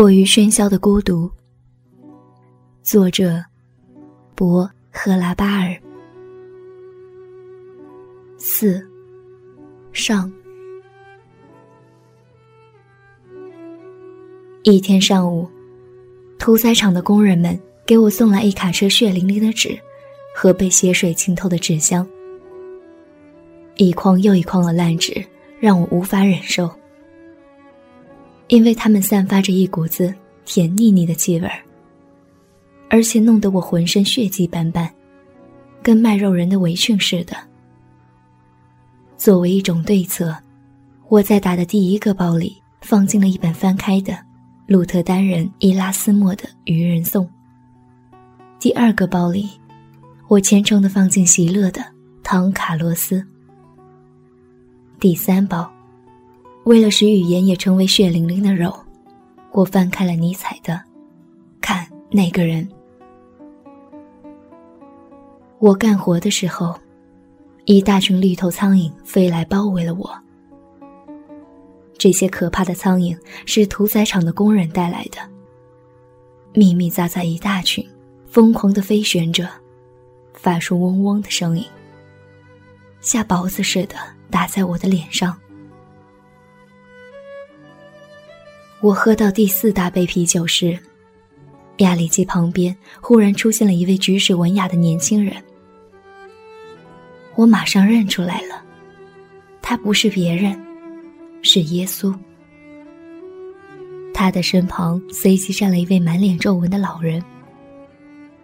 过于喧嚣的孤独。作者：博·赫拉巴尔。四上。一天上午，屠宰场的工人们给我送来一卡车血淋淋的纸和被血水浸透的纸箱，一筐又一筐的烂纸让我无法忍受，因为它们散发着一股子甜腻腻的气味儿。而且弄得我浑身血迹斑斑，跟卖肉人的围裙似的。作为一种对策，我在打的第一个包里放进了一本翻开的路特丹人伊拉斯莫的《愚人颂》。第二个包里，我虔诚地放进席勒的《唐卡洛斯》。第三包，为了使语言也成为血淋淋的肉，我翻开了尼采的《看那个人》。我干活的时候，一大群绿头苍蝇飞来包围了我。这些可怕的苍蝇是屠宰场的工人带来的，密密匝匝一大群，疯狂地飞旋着，发出嗡嗡的声音，下雹子似的打在我的脸上。我喝到第四大杯啤酒时，亚里基旁边忽然出现了一位举止文雅的年轻人。我马上认出来了，他不是别人，是耶稣。他的身旁随即站了一位满脸皱纹的老人。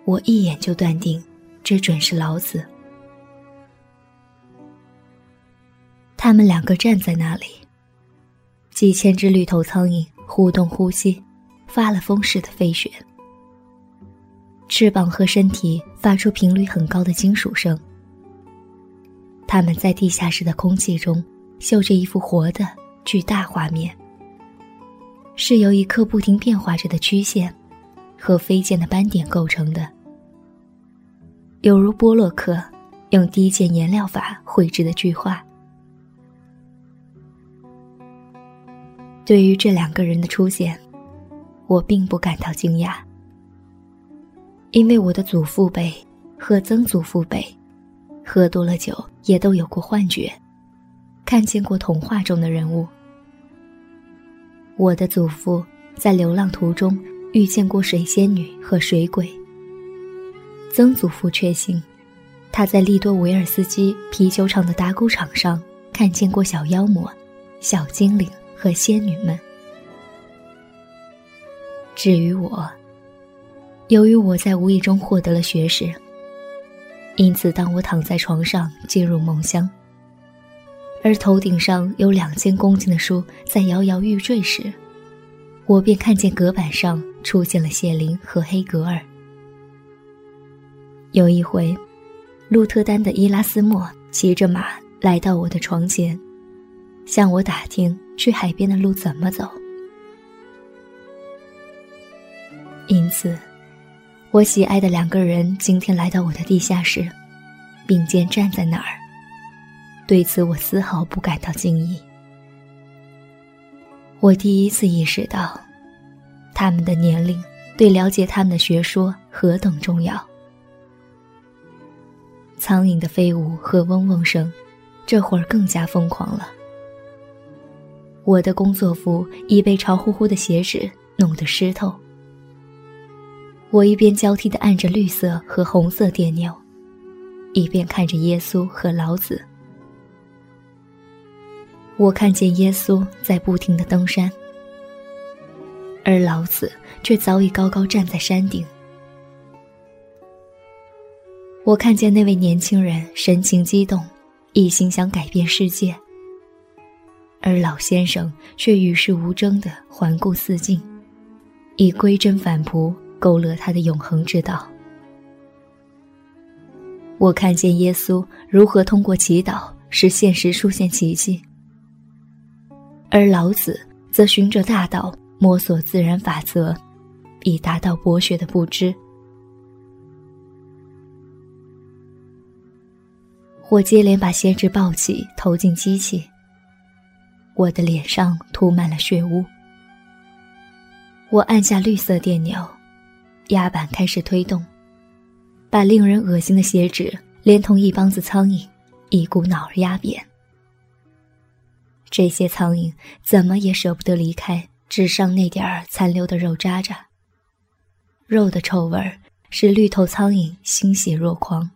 我一眼就断定，这准是老子。他们两个站在那里，几千只绿头苍蝇互动呼吸，发了疯似的飞旋，翅膀和身体发出频率很高的金属声。他们在地下室的空气中绣着一幅活的巨大画面，是由一颗不停变化着的曲线和飞溅的斑点构成的，犹如波洛克用低阶颜料法绘制的巨画。对于这两个人的出现，我并不感到惊讶，因为我的祖父辈和曾祖父辈。喝多了酒，也都有过幻觉，看见过童话中的人物。我的祖父在流浪途中遇见过水仙女和水鬼。曾祖父确信，他在利多维尔斯基啤酒厂的打谷场上看见过小妖魔、小精灵和仙女们。至于我，由于我在无意中获得了学识。因此，当我躺在床上进入梦乡，而头顶上有两千公斤的书在摇摇欲坠时，我便看见隔板上出现了谢林和黑格尔。有一回，鹿特丹的伊拉斯莫骑着马来到我的床前，向我打听去海边的路怎么走。因此。我喜爱的两个人今天来到我的地下室，并肩站在那儿。对此，我丝毫不感到惊异。我第一次意识到，他们的年龄对了解他们的学说何等重要。苍蝇的飞舞和嗡嗡声，这会儿更加疯狂了。我的工作服已被潮乎乎的血纸弄得湿透。我一边交替地按着绿色和红色电钮，一边看着耶稣和老子。我看见耶稣在不停地登山，而老子却早已高高站在山顶。我看见那位年轻人神情激动，一心想改变世界，而老先生却与世无争地环顾四境，以归真反璞。勾勒他的永恒之道。我看见耶稣如何通过祈祷使现实出现奇迹，而老子则循着大道摸索自然法则，以达到博学的不知。我接连把先知抱起投进机器，我的脸上涂满了血污。我按下绿色电钮，压板开始推动，把令人恶心的血脂连同一帮子苍蝇一股脑儿压扁。这些苍蝇怎么也舍不得离开纸上那点儿残留的肉渣渣。肉的臭味儿使绿头苍蝇欣喜若狂，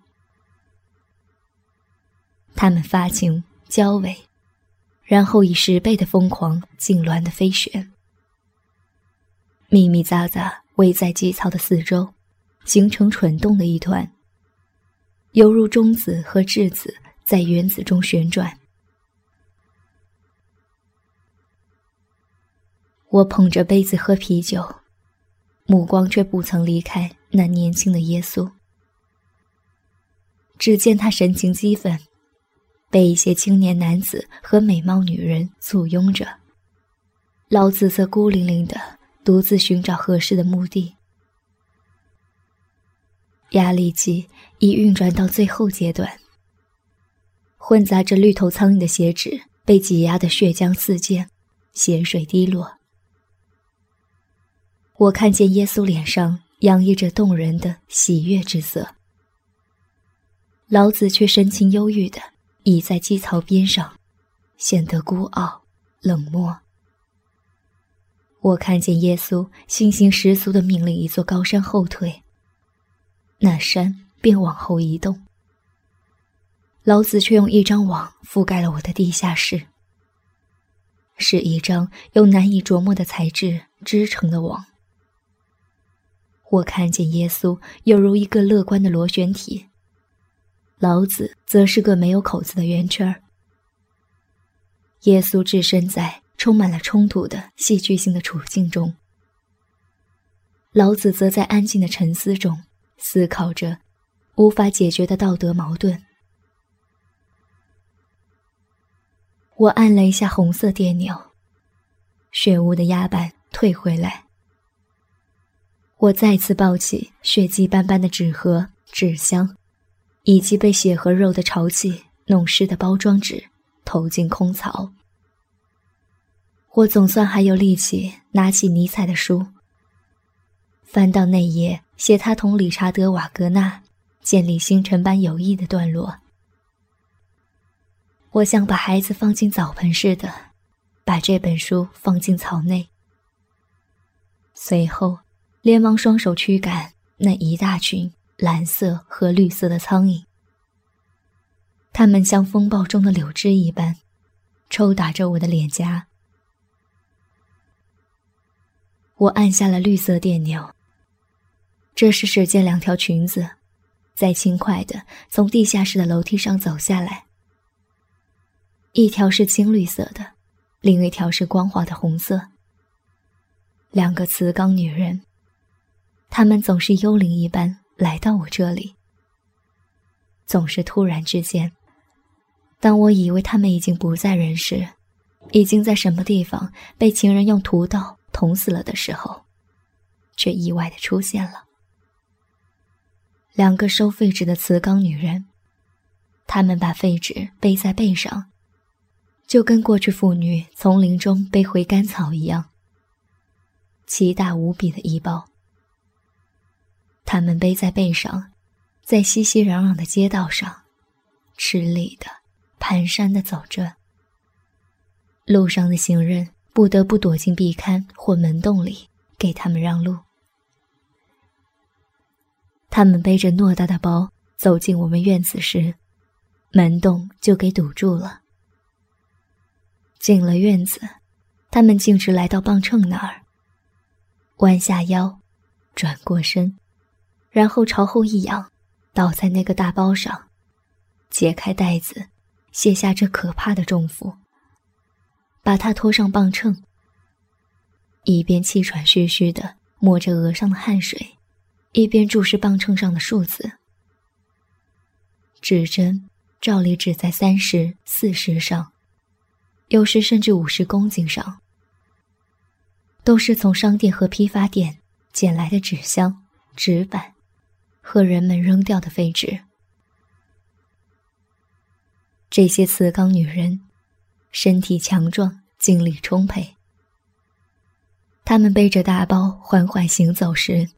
它们发情、交尾，然后以十倍的疯狂痉挛的飞旋。密密匝匝围在机槽的四周，形成蠢动的一团，犹如中子和质子在原子中旋转。我捧着杯子喝啤酒，目光却不曾离开那年轻的耶稣。只见他神情激愤，被一些青年男子和美貌女人簇拥着，老子则孤零零的。独自寻找合适的墓地，压力机已运转到最后阶段，混杂着绿头苍蝇的血脂被挤压的血浆四溅，血水滴落。我看见耶稣脸上洋溢着动人的喜悦之色，老子却神情忧郁的倚在基槽边上，显得孤傲冷漠。我看见耶稣信心十足的命令一座高山后退，那山便往后移动。老子却用一张网覆盖了我的地下室，是一张用难以琢磨的材质织成的网。我看见耶稣犹如一个乐观的螺旋体，老子则是个没有口子的圆圈儿。耶稣置身在。充满了冲突的戏剧性的处境中，老子则在安静的沉思中思考着无法解决的道德矛盾。我按了一下红色电钮，血污的压板退回来。我再次抱起血迹斑斑的纸盒、纸箱，以及被血和肉的潮气弄湿的包装纸，投进空槽。我总算还有力气拿起尼采的书，翻到那页写他同理查德·瓦格纳建立星辰般友谊的段落。我像把孩子放进澡盆似的，把这本书放进槽内，随后连忙双手驱赶那一大群蓝色和绿色的苍蝇。它们像风暴中的柳枝一般，抽打着我的脸颊。我按下了绿色电钮。这时，只见两条裙子，在轻快的从地下室的楼梯上走下来。一条是青绿色的，另一条是光滑的红色。两个瓷缸女人，她们总是幽灵一般来到我这里。总是突然之间，当我以为他们已经不在人世，已经在什么地方被情人用屠刀。捅死了的时候，却意外的出现了两个收废纸的瓷缸女人。她们把废纸背在背上，就跟过去妇女从林中背回干草一样，奇大无比的一包。他们背在背上，在熙熙攘攘的街道上，吃力的、蹒跚的走着。路上的行人。不得不躲进壁龛或门洞里，给他们让路。他们背着偌大的包走进我们院子时，门洞就给堵住了。进了院子，他们径直来到磅秤那儿，弯下腰，转过身，然后朝后一仰，倒在那个大包上，解开袋子，卸下这可怕的重负。把他拖上磅秤，一边气喘吁吁的抹着额上的汗水，一边注视磅秤上的数字。指针照例指在三十四十上，有时甚至五十公斤上。都是从商店和批发店捡来的纸箱、纸板和人们扔掉的废纸。这些瓷缸女人。身体强壮，精力充沛。她们背着大包缓缓行走时，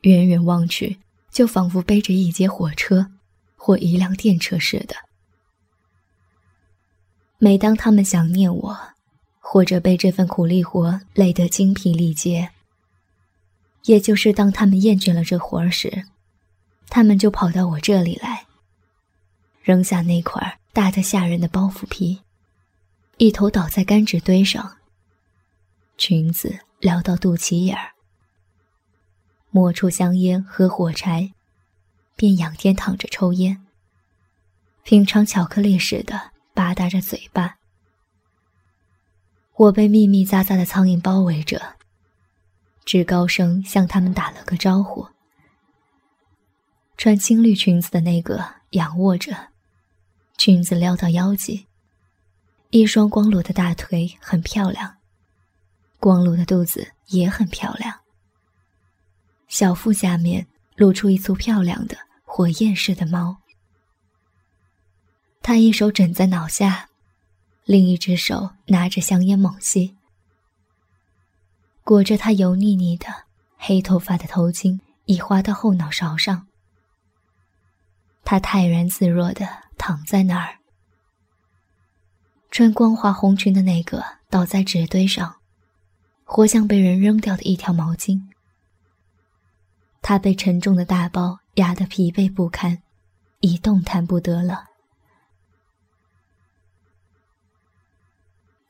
远远望去，就仿佛背着一节火车或一辆电车似的。每当他们想念我，或者被这份苦力活累得精疲力竭，也就是当他们厌倦了这活儿时，他们就跑到我这里来，扔下那块儿大得吓人的包袱皮，一头倒在干纸堆上，裙子撩到肚脐眼儿，摸出香烟和火柴，便仰天躺着抽烟，品尝巧克力似的吧嗒着嘴巴。我被密密匝匝的苍蝇包围着，只高声向他们打了个招呼。穿青绿裙子的那个仰卧着，裙子撩到腰际，一双光裸的大腿很漂亮，光裸的肚子也很漂亮。小腹下面露出一簇漂亮的火焰似的毛。他一手枕在脑下。另一只手拿着香烟猛吸，裹着她油腻腻的黑头发的头巾已滑到后脑勺上。他泰然自若地躺在那儿，穿光滑红裙的那个倒在纸堆上，活像被人扔掉的一条毛巾。他被沉重的大包压得疲惫不堪，已动弹不得了。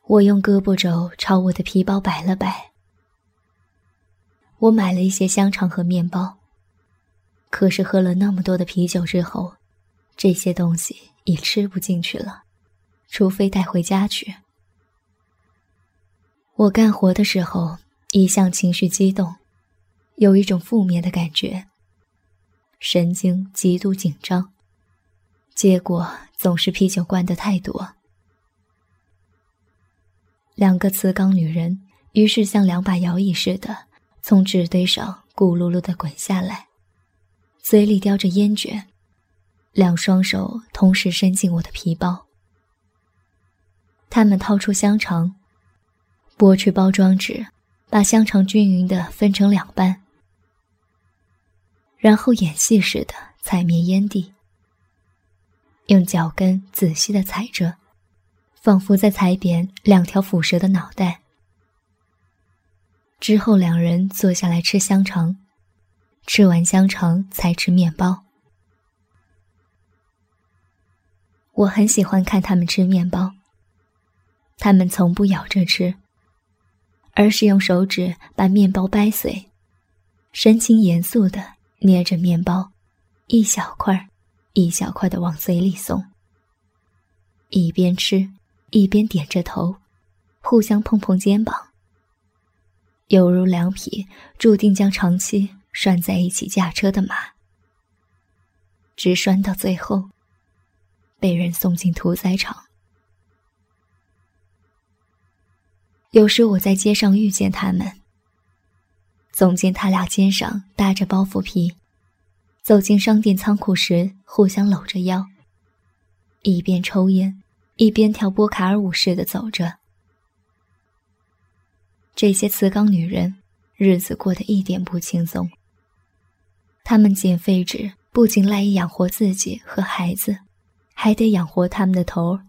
我用胳膊肘朝我的皮包摆了摆。我买了一些香肠和面包。可是喝了那么多的啤酒之后，这些东西已吃不进去了，除非带回家去。我干活的时候一向情绪激动，有一种负面的感觉，神经极度紧张，结果总是啤酒灌得太多。两个瓷缸女人于是像两把摇椅似的，从纸堆上咕噜噜地滚下来，嘴里叼着烟卷，两双手同时伸进我的皮包。他们掏出香肠，剥去包装纸，把香肠均匀地分成两半，然后演戏似的踩灭烟蒂，用脚跟仔细地踩着。仿佛在踩扁两条腐蛇的脑袋。之后，两人坐下来吃香肠，吃完香肠才吃面包。我很喜欢看他们吃面包。他们从不咬着吃，而是用手指把面包掰碎，神情严肃的捏着面包，一小块一小块的往嘴里送，一边吃。一边点着头，互相碰碰肩膀，犹如两匹注定将长期拴在一起驾车的马，直拴到最后，被人送进屠宰场。有时我在街上遇见他们，总见他俩肩上搭着包袱皮，走进商店仓库时，互相搂着腰，一边抽烟。一边跳波卡尔舞似的走着，这些瓷缸女人日子过得一点不轻松。她们捡废纸不仅赖以养活自己和孩子，还得养活他们的头儿。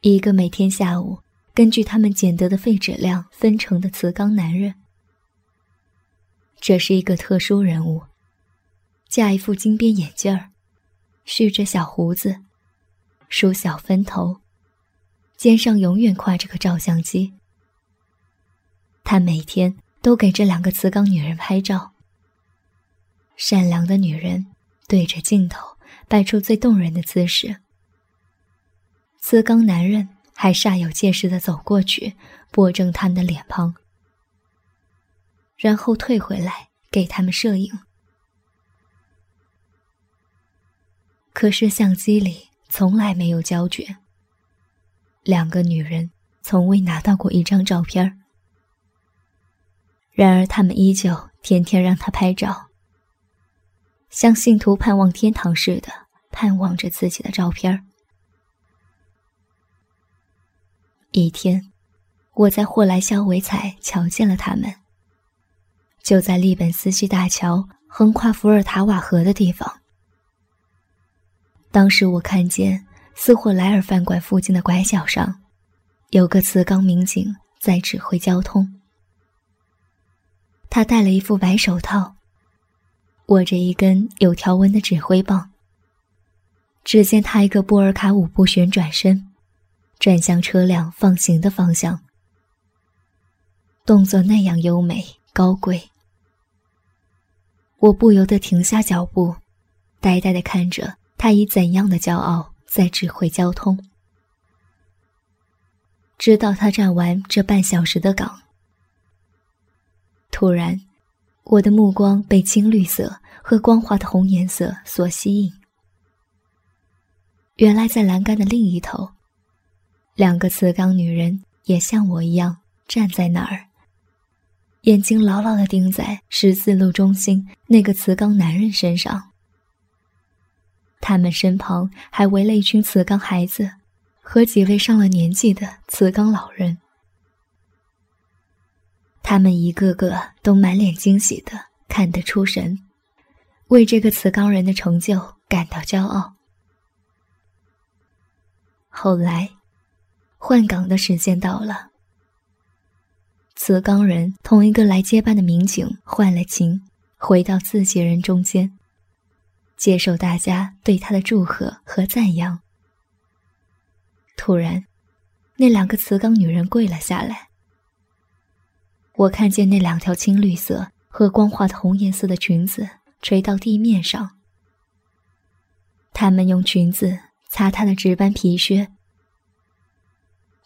一个每天下午根据他们捡得的废纸量分成的瓷缸男人，这是一个特殊人物，架一副金边眼镜儿，蓄着小胡子。梳小分头，肩上永远挎着个照相机。他每天都给这两个瓷缸女人拍照。善良的女人对着镜头摆出最动人的姿势，瓷缸男人还煞有介事的走过去，拨正他们的脸庞，然后退回来给他们摄影。可是相机里。从来没有胶卷。两个女人从未拿到过一张照片然而，他们依旧天天让他拍照，像信徒盼望天堂似的盼望着自己的照片一天，我在霍莱肖维采瞧见了他们，就在利本斯基大桥横跨伏尔塔瓦河的地方。当时我看见斯霍莱尔饭馆附近的拐角上，有个磁钢民警在指挥交通。他戴了一副白手套，握着一根有条纹的指挥棒。只见他一个波尔卡舞步旋转身，转向车辆放行的方向。动作那样优美高贵，我不由得停下脚步，呆呆地看着他以怎样的骄傲在指挥交通。直到他站完这半小时的岗，突然，我的目光被青绿色和光滑的红颜色所吸引。原来，在栏杆的另一头，两个瓷缸女人也像我一样站在那儿。眼睛牢牢地盯在十字路中心那个瓷缸男人身上。他们身旁还围了一群瓷缸孩子，和几位上了年纪的瓷缸老人。他们一个个都满脸惊喜的看得出神，为这个瓷缸人的成就感到骄傲。后来，换岗的时间到了。瓷缸人同一个来接班的民警换了琴，回到自己人中间，接受大家对他的祝贺和赞扬。突然，那两个瓷缸女人跪了下来。我看见那两条青绿色和光滑的红颜色的裙子垂到地面上，他们用裙子擦他的值班皮靴。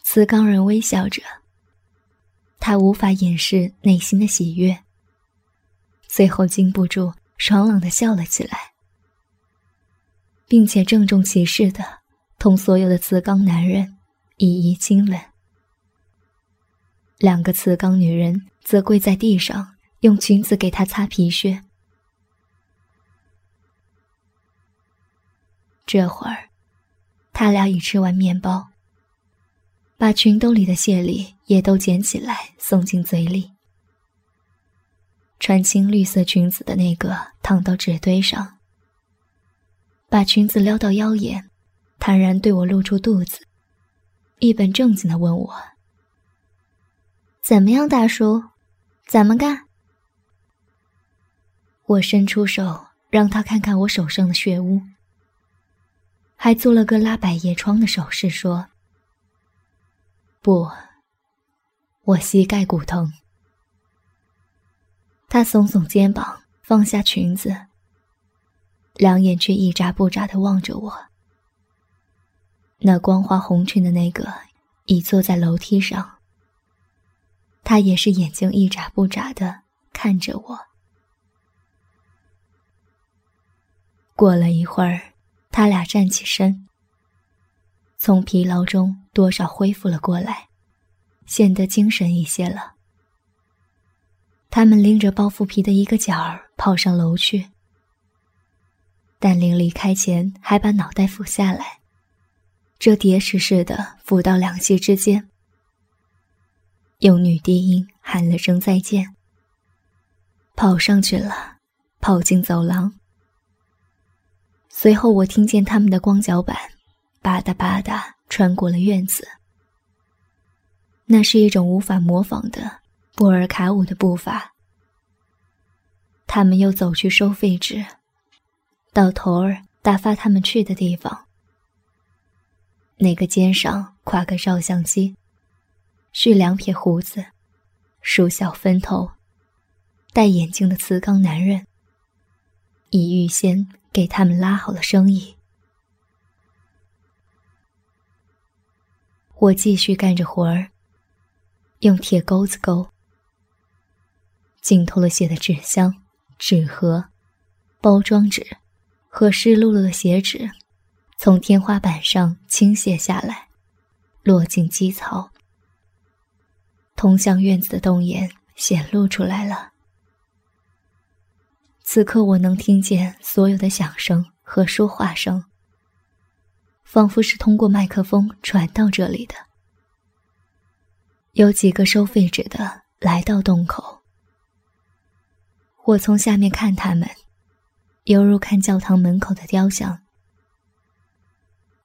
瓷钢人微笑着。他无法掩饰内心的喜悦，最后禁不住爽朗的笑了起来，并且郑重其事的同所有的瓷钢男人一一亲吻。两个瓷缸女人则跪在地上，用裙子给他擦皮靴。这会儿，他俩已吃完面包。把裙兜里的谢礼也都捡起来送进嘴里。穿青绿色裙子的那个躺到纸堆上，把裙子撩到腰眼，坦然对我露出肚子，一本正经的问我：“怎么样，大叔？怎么干？”我伸出手让他看看我手上的血污，还做了个拉百叶窗的手势，说。不，我膝盖骨疼。他耸耸肩膀，放下裙子，两眼却一眨不眨的望着我。那光滑红裙的那个已坐在楼梯上，他也是眼睛一眨不眨的看着我。过了一会儿，他俩站起身。从疲劳中多少恢复了过来，显得精神一些了。他们拎着包袱皮的一个角儿跑上楼去，但临离开前还把脑袋俯下来，这叠石似的俯到两膝之间，用女低音喊了声再见，跑上去了，跑进走廊。随后我听见他们的光脚板。吧嗒吧嗒，穿过了院子。那是一种无法模仿的波尔卡舞的步伐。他们又走去收废纸，到头儿打发他们去的地方。那个肩上挎个照相机，蓄两撇胡子，梳小分头，戴眼镜的瓷缸男人，已预先给他们拉好了生意。我继续干着活儿，用铁钩子钩，浸透了血的纸箱、纸盒、包装纸和湿漉漉的血纸，从天花板上倾泻下来，落进基槽。通向院子的洞眼显露出来了。此刻我能听见所有的响声和说话声。仿佛是通过麦克风传到这里的。有几个收费者的来到洞口。我从下面看他们，犹如看教堂门口的雕像。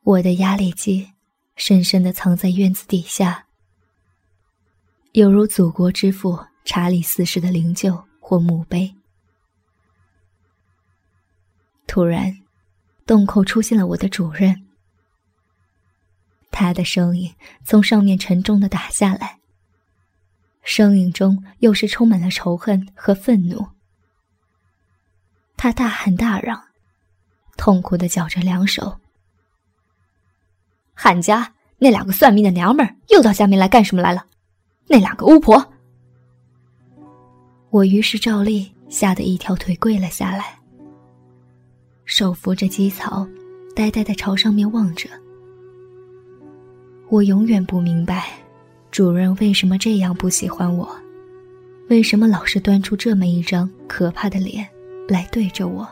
我的压力机深深的藏在院子底下，犹如祖国之父查理四世的灵柩或墓碑。突然，洞口出现了我的主任。他的声音从上面沉重的打下来，声音中又是充满了仇恨和愤怒。他大喊大嚷，痛苦的绞着两手。韩家那两个算命的娘们儿又到下面来干什么来了？那两个巫婆！我于是照例吓得一条腿跪了下来，手扶着基槽，呆呆的朝上面望着。我永远不明白，主人为什么这样不喜欢我，为什么老是端出这么一张可怕的脸来对着我，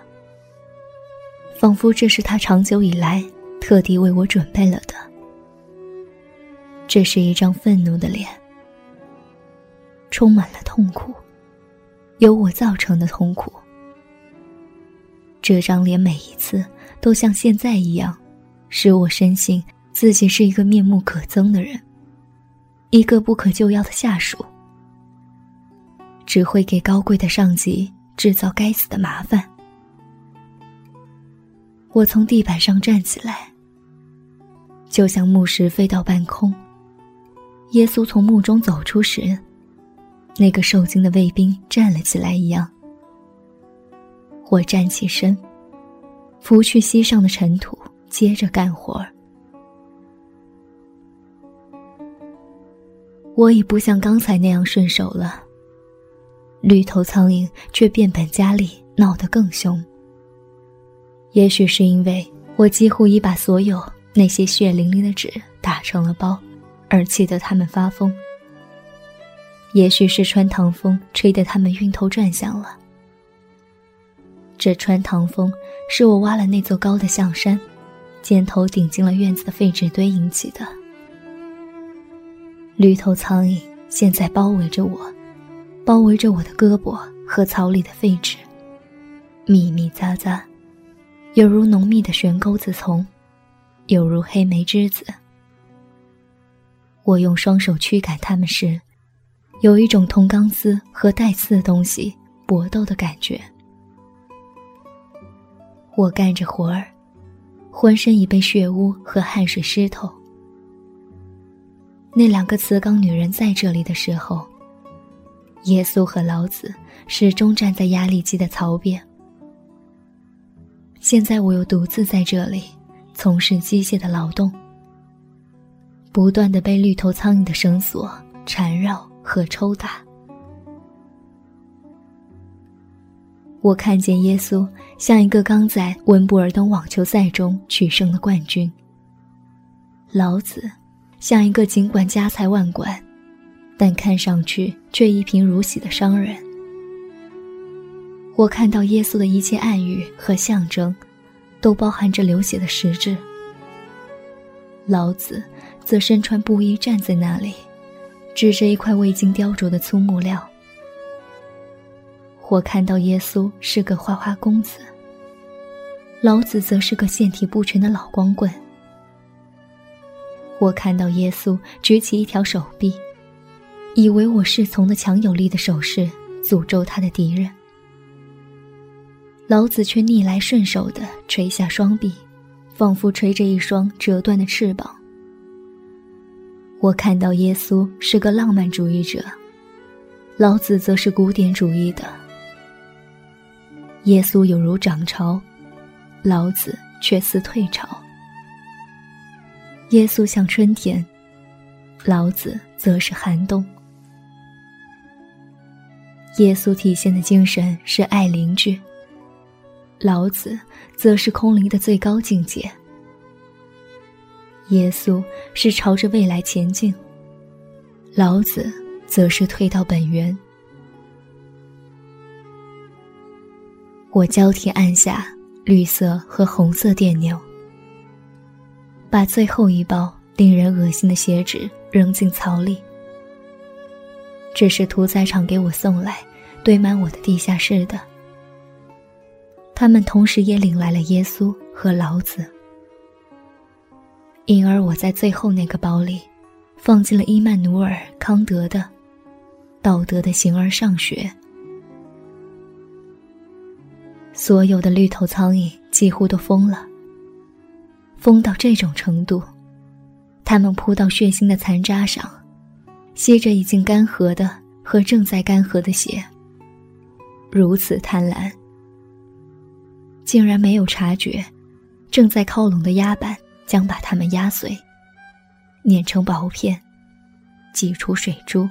仿佛这是他长久以来特地为我准备了的。这是一张愤怒的脸，充满了痛苦，由我造成的痛苦。这张脸每一次都像现在一样，使我深信。自己是一个面目可憎的人，一个不可救药的下属，只会给高贵的上级制造该死的麻烦。我从地板上站起来，就像牧师飞到半空，耶稣从墓中走出时，那个受惊的卫兵站了起来一样。我站起身，拂去膝上的尘土，接着干活儿。我已不像刚才那样顺手了。绿头苍蝇却变本加厉，闹得更凶。也许是因为我几乎已把所有那些血淋淋的纸打成了包，而气得他们发疯。也许是穿堂风吹得他们晕头转向了。这穿堂风是我挖了那座高的象山，箭头顶进了院子的废纸堆引起的。绿头苍蝇现在包围着我，包围着我的胳膊和草里的废纸，密密匝匝，有如浓密的悬钩子丛，有如黑莓枝子。我用双手驱赶它们时，有一种同钢丝和带刺的东西搏斗的感觉。我干着活儿，浑身已被血污和汗水湿透。那两个瓷缸女人在这里的时候，耶稣和老子始终站在压力机的槽边。现在我又独自在这里，从事机械的劳动，不断的被绿头苍蝇的绳索缠绕和抽打。我看见耶稣像一个刚在温布尔登网球赛中取胜的冠军。老子。像一个尽管家财万贯，但看上去却一贫如洗的商人。我看到耶稣的一切暗语和象征，都包含着流血的实质。老子则身穿布衣站在那里，指着一块未经雕琢的粗木料。我看到耶稣是个花花公子，老子则是个腺体不全的老光棍。我看到耶稣举起一条手臂，以为我是从的强有力的手势诅咒他的敌人。老子却逆来顺受地垂下双臂，仿佛垂着一双折断的翅膀。我看到耶稣是个浪漫主义者，老子则是古典主义的。耶稣有如涨潮，老子却似退潮。耶稣像春天，老子则是寒冬。耶稣体现的精神是爱邻居，老子则是空灵的最高境界。耶稣是朝着未来前进，老子则是退到本源。我交替按下绿色和红色电钮。把最后一包令人恶心的血纸扔进槽里，这是屠宰场给我送来，堆满我的地下室的。他们同时也领来了耶稣和老子，因而我在最后那个包里，放进了伊曼努尔·康德的《道德的形而上学》。所有的绿头苍蝇几乎都疯了，疯到这种程度，它们扑到血腥的残渣上，吸着已经干涸的和正在干涸的血，如此贪婪。竟然没有察觉，正在靠拢的压板将把它们压碎，碾成薄片，挤出水珠。